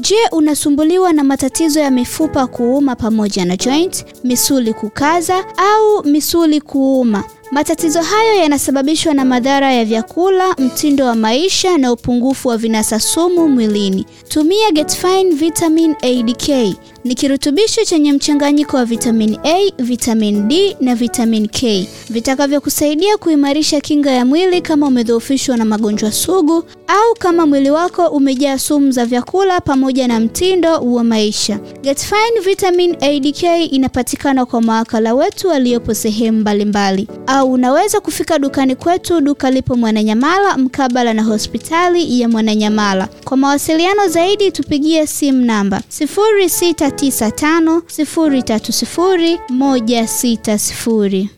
Je, unasumbuliwa na matatizo ya mifupa kuuma pamoja na joint, misuli kukaza au misuli kuuma? Matatizo hayo yanasababishwa na madhara ya vyakula, mtindo wa maisha na upungufu wa vinasa sumu mwilini. Tumia Getfine Vitamin ADK. Ni kirutubisho chenye mchanganyiko wa vitamin A, vitamin D na vitamin K vitakavyokusaidia kuimarisha kinga ya mwili kama umedhoofishwa na magonjwa sugu au kama mwili wako umejaa sumu za vyakula pamoja na mtindo wa maisha. Getfine Vitamin ADK inapatikana kwa mawakala wetu waliopo sehemu mbalimbali au unaweza kufika dukani kwetu. Duka lipo Mwananyamala mkabala na hospitali ya Mwananyamala. Kwa mawasiliano zaidi tupigie simu namba 0695 030 160.